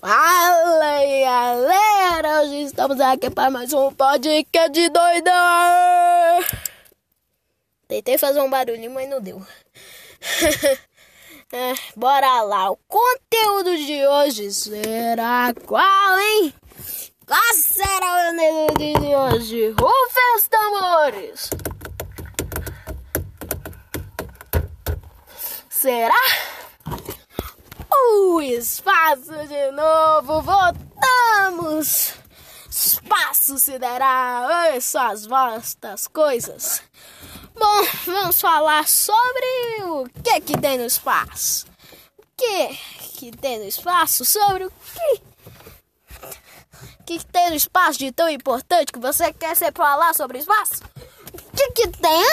Fala aí, galera! Hoje estamos aqui para mais um podcast de doidão! Tentei fazer um barulhinho, mas não deu. é, bora lá, o conteúdo de hoje será qual, hein? Qual será o conteúdo de hoje? Rufem os tambores! Será? O espaço de novo, voltamos! Espaço sideral, olha só as vastas coisas. Bom, vamos falar sobre o que que tem no espaço. O que que tem no espaço? Sobre o que que, que tem no espaço de tão importante que você quer ser falar sobre o espaço? O que que tem?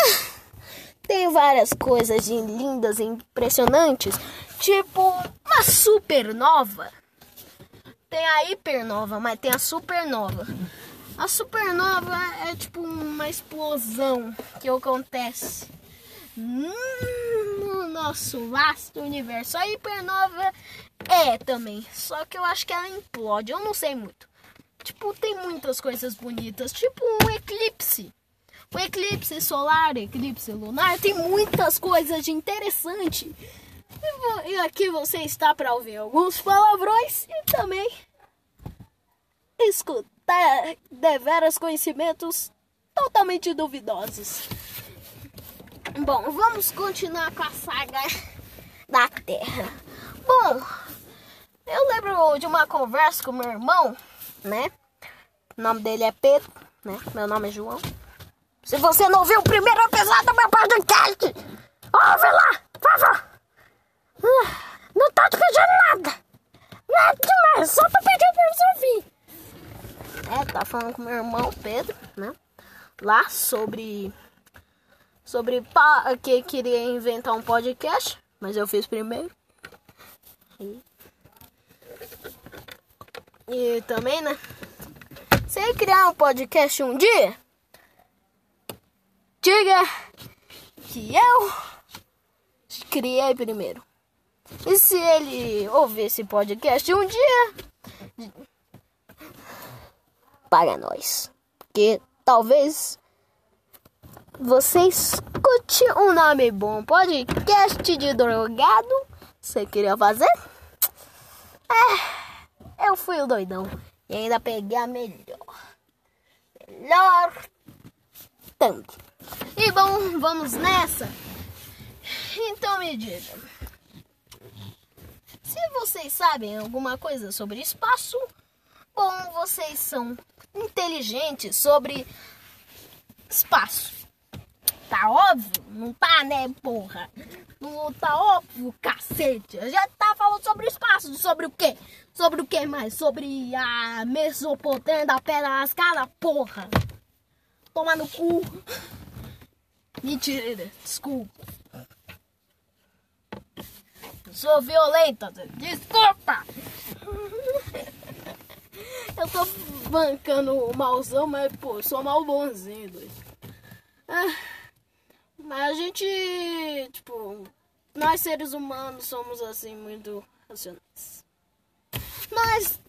Tem várias coisas lindas e impressionantes, tipo uma supernova. Tem a hipernova, mas tem a supernova. A supernova é tipo uma explosão que acontece no nosso vasto universo. A hipernova é também, só que eu acho que ela implode, eu não sei muito. Tipo, tem muitas coisas bonitas, tipo um eclipse. O eclipse solar, eclipse lunar, tem muitas coisas de interessante. E aqui você está para ouvir alguns palavrões e também escutar deveras conhecimentos totalmente duvidosos. Bom, vamos continuar com a saga da Terra. Bom, eu lembro de uma conversa com meu irmão, né? O nome dele é Pedro, né? Meu nome é João. Se você não viu o primeiro episódio do meu podcast, ouve lá, por favor. Não tô te pedindo nada. Nada demais, só pra pedir pra você ouvir. É, tá falando com meu irmão Pedro, né? Lá sobre. Sobre que queria inventar um podcast, mas eu fiz primeiro. E, e também, né? Você criar um podcast um dia? diga que eu criei primeiro. E se ele ouvir esse podcast um dia, paga nós. Porque talvez você escute um nome bom. Podcast de drogado. Você queria fazer? É, eu fui o doidão. E ainda peguei a melhor. Melhor tanto. E bom, vamos nessa? Então me diga. Se vocês sabem alguma coisa sobre espaço, bom, vocês são inteligentes sobre espaço. Tá óbvio? Não tá, né, porra? Não tá óbvio, cacete. A gente tá falando sobre espaço. Sobre o quê? Sobre o que mais? Sobre a Mesopotâmia da Pedra Lascada, porra. Toma no cu. Mentira, desculpa. Sou violenta, desculpa. Eu tô bancando o malzão, mas pô, sou mal bonzinho. Ah, mas a gente, tipo, nós seres humanos somos assim muito racionais. Mas,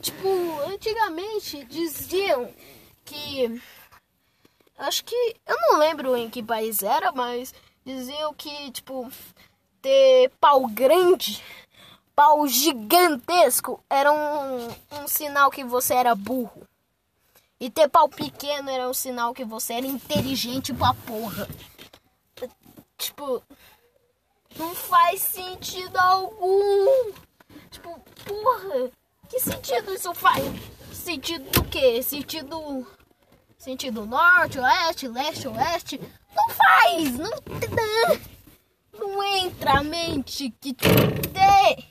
tipo, antigamente diziam que Acho que. Eu não lembro em que país era, mas diziam que, tipo, ter pau grande, pau gigantesco, era um, um sinal que você era burro. E ter pau pequeno era um sinal que você era inteligente pra porra. Tipo, não faz sentido algum. Tipo, porra, que sentido isso faz? Sentido do quê? Sentido sentido norte, oeste, leste, oeste. Não faz! Não, não entra a mente que tem.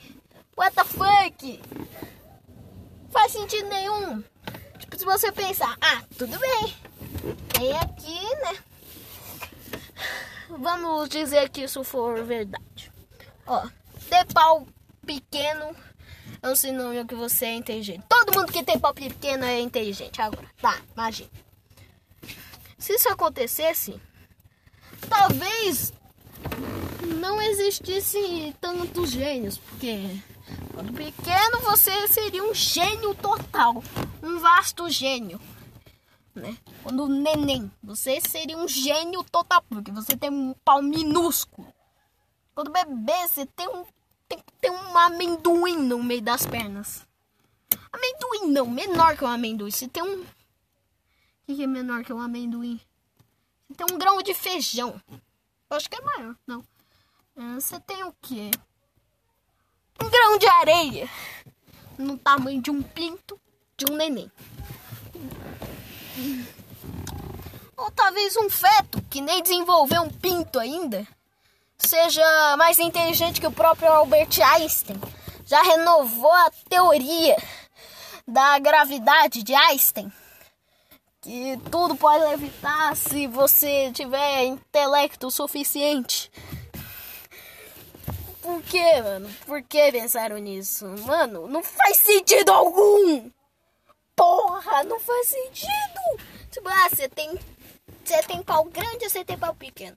What the fuck? Faz sentido nenhum. Tipo, se você pensar, ah, tudo bem. Tem aqui, né? Vamos dizer que isso for verdade. Ó, ter pau pequeno é um sinônimo que você é inteligente. Todo mundo que tem pau pequeno é inteligente. Agora, tá, imagina. Se isso acontecesse, talvez não existisse tantos gênios, porque Quando pequeno, você seria um gênio total. Um vasto gênio. Né? Quando neném, você seria um gênio total. Porque você tem um pau minúsculo. Quando bebê, você tem um, tem, tem um amendoim no meio das pernas. Amendoim não, menor que um amendoim. Você tem um. O que é menor que um amendoim? Você tem um grão de feijão. Acho que é maior, não. É, você tem o quê? Um grão de areia. No tamanho de um pinto de um neném. Ou talvez um feto que nem desenvolveu um pinto ainda seja mais inteligente que o próprio Albert Einstein. Já renovou a teoria da gravidade de Einstein. Que tudo pode levitar se você tiver intelecto suficiente. Por que, mano? Por que pensaram nisso? Mano, não faz sentido algum! Porra, não faz sentido! Tipo, ah, você tem. Você tem pau grande ou você tem pau pequeno?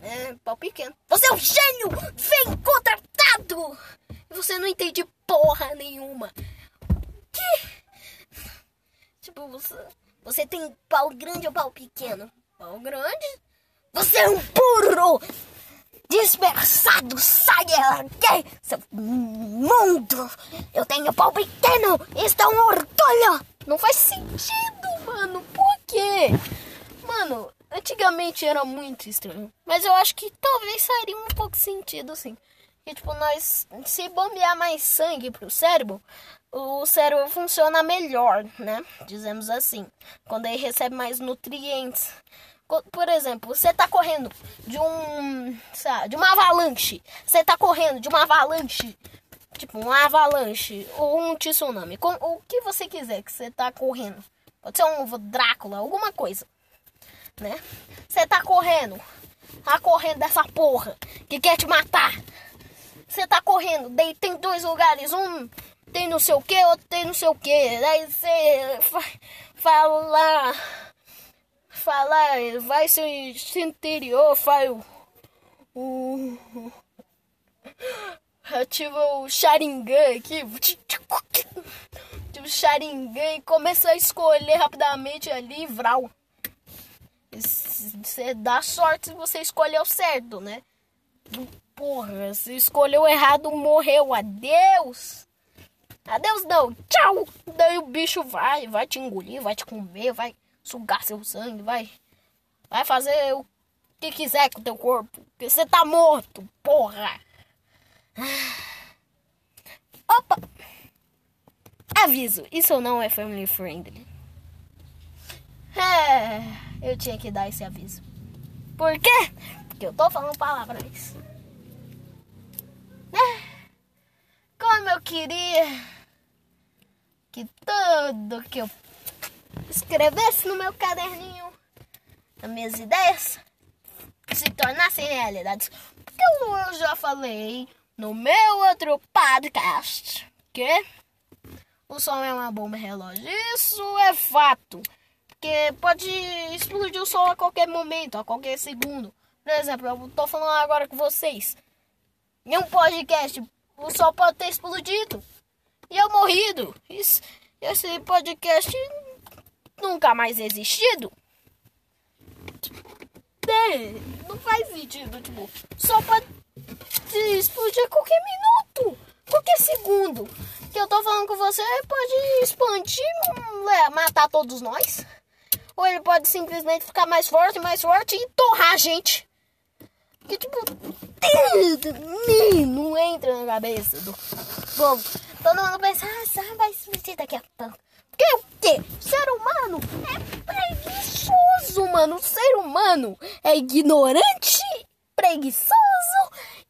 É, pau pequeno. Você é um gênio! Vem contratado! Você não entende porra nenhuma. Que? Tipo, você, você tem pau grande ou pau pequeno? Pau grande? Você é um burro! Dispersado, saia daqui, seu mundo! Eu tenho pau pequeno! Isso é um orgulho! Não faz sentido, mano! Por quê? Mano, antigamente era muito estranho. Mas eu acho que talvez faria um pouco sentido, sim. Que, tipo, nós, se bombear mais sangue pro cérebro, o cérebro funciona melhor, né? Dizemos assim. Quando ele recebe mais nutrientes. Por exemplo, você tá correndo de um. Sabe, de uma avalanche. Você tá correndo de uma avalanche. Tipo, uma avalanche ou um tsunami. Com, o que você quiser que você tá correndo. Pode ser um Drácula, alguma coisa. Né? Você tá correndo. Tá correndo dessa porra que quer te matar. Você tá correndo, daí tem dois lugares. Um tem não sei o que, outro tem não sei o que. Daí você fala falar, vai se interior, faz o, o ativa o Sharingan aqui, o Sharingan e começa a escolher rapidamente ali Vral. Você dá sorte se você escolheu certo, né? Porra, se escolheu errado, morreu. Adeus! Adeus não, tchau! Daí o bicho vai, vai te engolir, vai te comer, vai sugar seu sangue, vai. Vai fazer o que quiser com teu corpo. Porque você tá morto, porra. Opa! Aviso, isso não é family friendly. É, eu tinha que dar esse aviso. Por quê? Porque eu tô falando palavrões. Queria que tudo que eu escrevesse no meu caderninho as minhas ideias se tornassem realidades. Porque eu já falei no meu outro podcast que o sol é uma bomba relógio. Isso é fato. Porque pode explodir o sol a qualquer momento, a qualquer segundo. Por exemplo, eu tô falando agora com vocês. Em um podcast, o sol pode ter explodido. E eu morrido. Isso, esse podcast nunca mais existido? É, não faz sentido, tipo, só pode explodir a qualquer minuto, qualquer segundo. Que eu tô falando com você pode expandir, é, matar todos nós. Ou ele pode simplesmente ficar mais forte, mais forte e torrar a gente. Que tipo, não entra na cabeça do povo. Todo mundo pensa, ah, vai explodir daqui a pouco. Que o quê? Ser humano é preguiçoso, mano. O ser humano é ignorante, preguiçoso,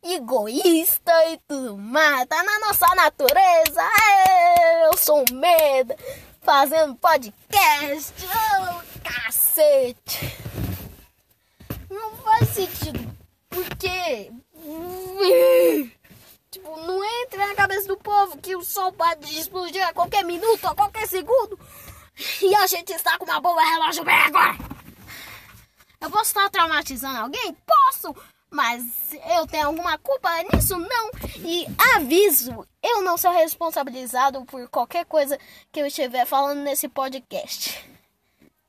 egoísta e tudo mais. Tá na nossa natureza. É, eu sou medo. Fazendo podcast. Oh, cacete. Não faz sentido. Por quê? Tipo, não entra na cabeça do povo que o sol pode explodir a qualquer minuto, a qualquer segundo. E a gente está com uma bomba relógio bem agora. Eu posso estar traumatizando alguém? Posso! Mas eu tenho alguma culpa nisso? Não. E aviso, eu não sou responsabilizado por qualquer coisa que eu estiver falando nesse podcast.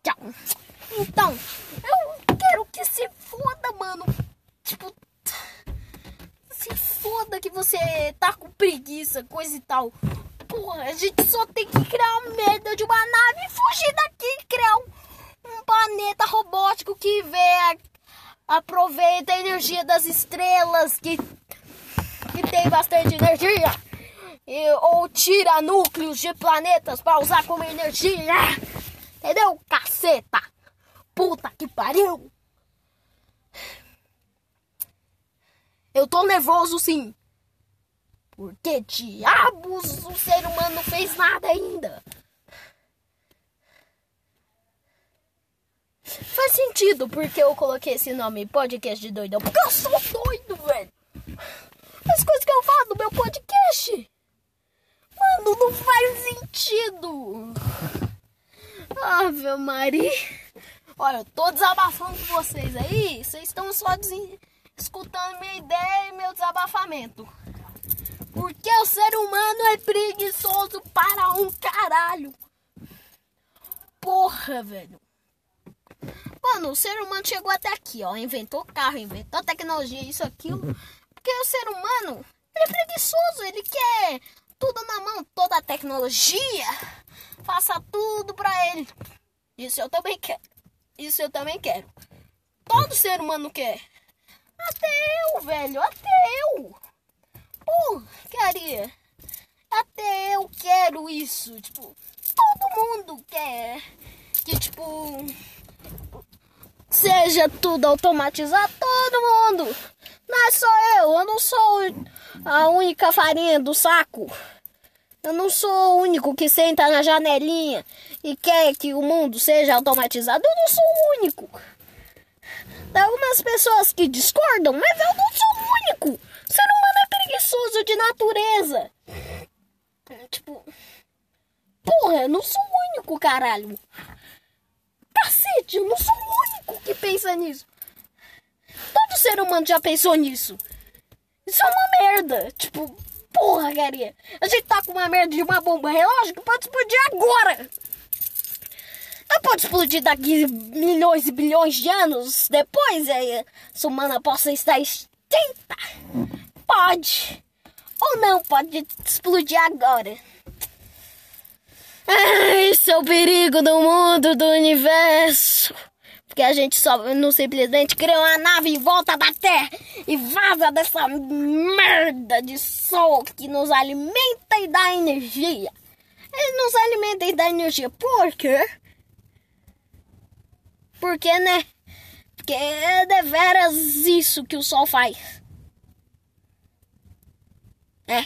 Tchau. Então, eu quero que se foda, mano. Que você tá com preguiça, coisa e tal. Porra, a gente só tem que criar uma merda de uma nave e fugir daqui criar um, um planeta robótico que vê aproveita a energia das estrelas que, que tem bastante energia. E, ou tira núcleos de planetas para usar como energia. Entendeu? Caceta! Puta que pariu! Eu tô nervoso sim. Porque diabos o ser humano fez nada ainda. Faz sentido porque eu coloquei esse nome podcast de doidão. Porque eu sou doido, velho. As coisas que eu falo no meu podcast. Mano, não faz sentido. Ave Maria. Olha, eu tô desabafando com vocês aí. Vocês estão só escutando minha ideia e meu desabafamento. Porque o ser humano é preguiçoso para um caralho. Porra, velho. Mano, o ser humano chegou até aqui, ó. Inventou carro, inventou tecnologia, isso, aquilo. Porque o ser humano, ele é preguiçoso, ele quer tudo na mão, toda a tecnologia. Faça tudo pra ele. Isso eu também quero. Isso eu também quero. Todo ser humano quer. Até eu, velho, até eu. Pô, queria. Até eu quero isso. Tipo, todo mundo quer. Que, tipo seja tudo automatizado, todo mundo. Não é só eu, eu não sou a única farinha do saco. Eu não sou o único que senta na janelinha e quer que o mundo seja automatizado. Eu não sou o único. Tem algumas pessoas que discordam, mas eu não sou o único. O ser humano é preguiçoso de natureza. Tipo, porra, eu não sou o único, caralho. Cacete, eu não sou o único que pensa nisso. Todo ser humano já pensou nisso. Isso é uma merda. Tipo, porra, carinha. A gente tá com uma merda de uma bomba relógio que pode explodir agora. Ela pode explodir daqui milhões e bilhões de anos depois. Aí, a humana possa estar extinta. Pode. Ou não, pode explodir agora. Esse é o perigo do mundo, do universo. Porque a gente só não simplesmente cria uma nave em volta da Terra e vaza dessa merda de sol que nos alimenta e dá energia. Ele nos alimenta e dá energia. Por quê? Porque, né? Porque é deveras isso que o sol faz. É.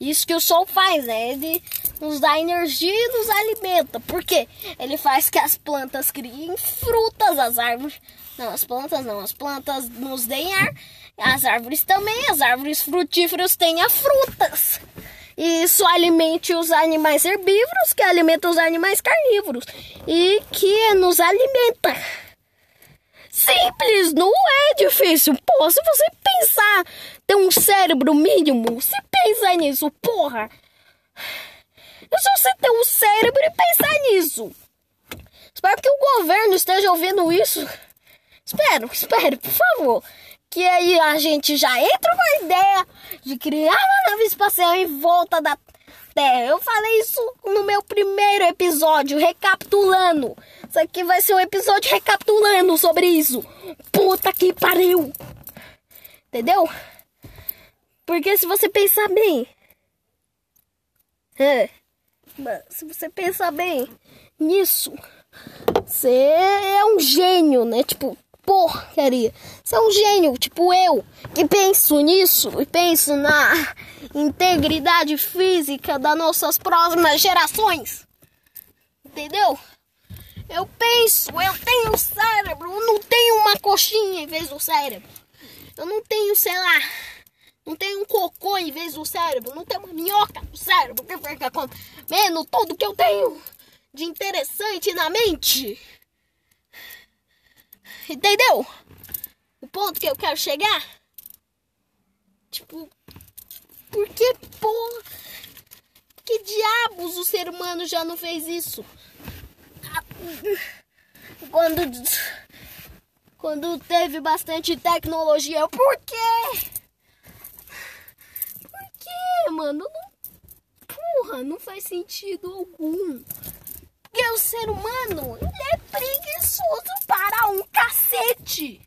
Isso que o sol faz, né? Ele nos dá energia e nos alimenta. Por quê? Ele faz que as plantas criem frutas, as árvores. Não, as plantas não, as plantas nos deem ar. As árvores também, as árvores frutíferas tenham frutas. E isso alimente os animais herbívoros, que alimentam os animais carnívoros. E que nos alimenta. Simples, não é difícil. Pô, se você pensar, ter um cérebro mínimo, se pensa nisso, porra. É só você ter um cérebro e pensar nisso. Espero que o governo esteja ouvindo isso. Espero, espero, por favor. Que aí a gente já entra com a ideia de criar uma nave espacial em volta da Terra. Eu falei isso no meu primeiro episódio, recapitulando. Isso aqui vai ser um episódio recapitulando sobre isso. Puta que pariu! Entendeu? Porque se você pensar bem. É, se você pensar bem nisso, você é um gênio, né? Tipo, porcaria. Você é um gênio, tipo eu, que penso nisso e penso na integridade física das nossas próximas gerações. Entendeu? Eu penso, eu tenho cérebro, eu não tenho uma coxinha em vez do cérebro. Eu não tenho, sei lá, não tem um cocô em vez do cérebro. Não tem uma minhoca no cérebro que fica comendo tudo que eu tenho de interessante na mente. Entendeu? O ponto que eu quero chegar? Tipo, por que porra? Que diabos o ser humano já não fez isso? Quando quando teve bastante tecnologia, por quê? Por quê, mano? Não, porra, não faz sentido algum. Porque o ser humano, ele é preguiçoso para um cacete.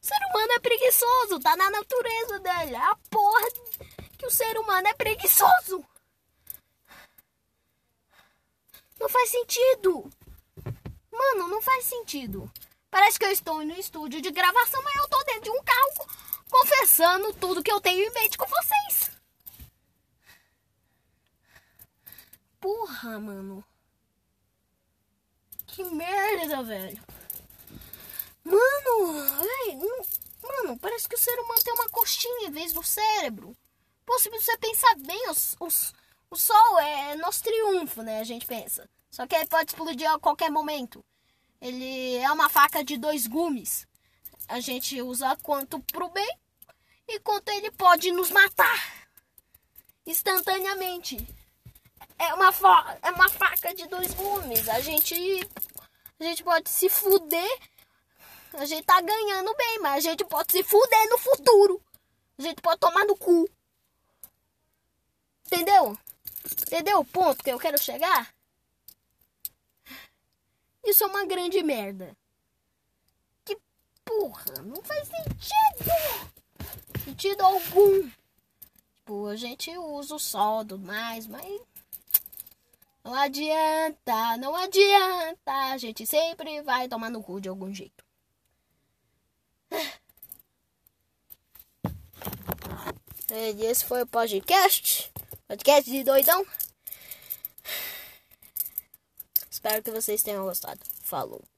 O ser humano é preguiçoso, tá na natureza dele. A porra que o ser humano é preguiçoso. Não faz sentido. Mano, não faz sentido. Parece que eu estou no estúdio de gravação, mas eu tô dentro de um carro confessando tudo que eu tenho em mente com vocês. Porra, mano. Que merda, velho. Mano, mano, parece que o ser humano tem uma coxinha em vez do cérebro. Pô, se você pensar bem, os, os, o sol é nosso triunfo, né? A gente pensa. Só que ele pode explodir a qualquer momento. Ele é uma faca de dois gumes. A gente usa quanto pro bem e quanto ele pode nos matar instantaneamente. É uma, é uma faca de dois gumes. A gente, a gente pode se fuder. A gente tá ganhando bem, mas a gente pode se fuder no futuro. A gente pode tomar no cu. Entendeu? Entendeu o ponto que eu quero chegar? Isso é uma grande merda. Que porra, não faz sentido. Sentido algum. Tipo, a gente usa o sol do mais, mas não adianta, não adianta. A gente sempre vai tomar no cu de algum jeito. E esse foi o podcast. Podcast de doidão. Espero que vocês tenham gostado. Falou.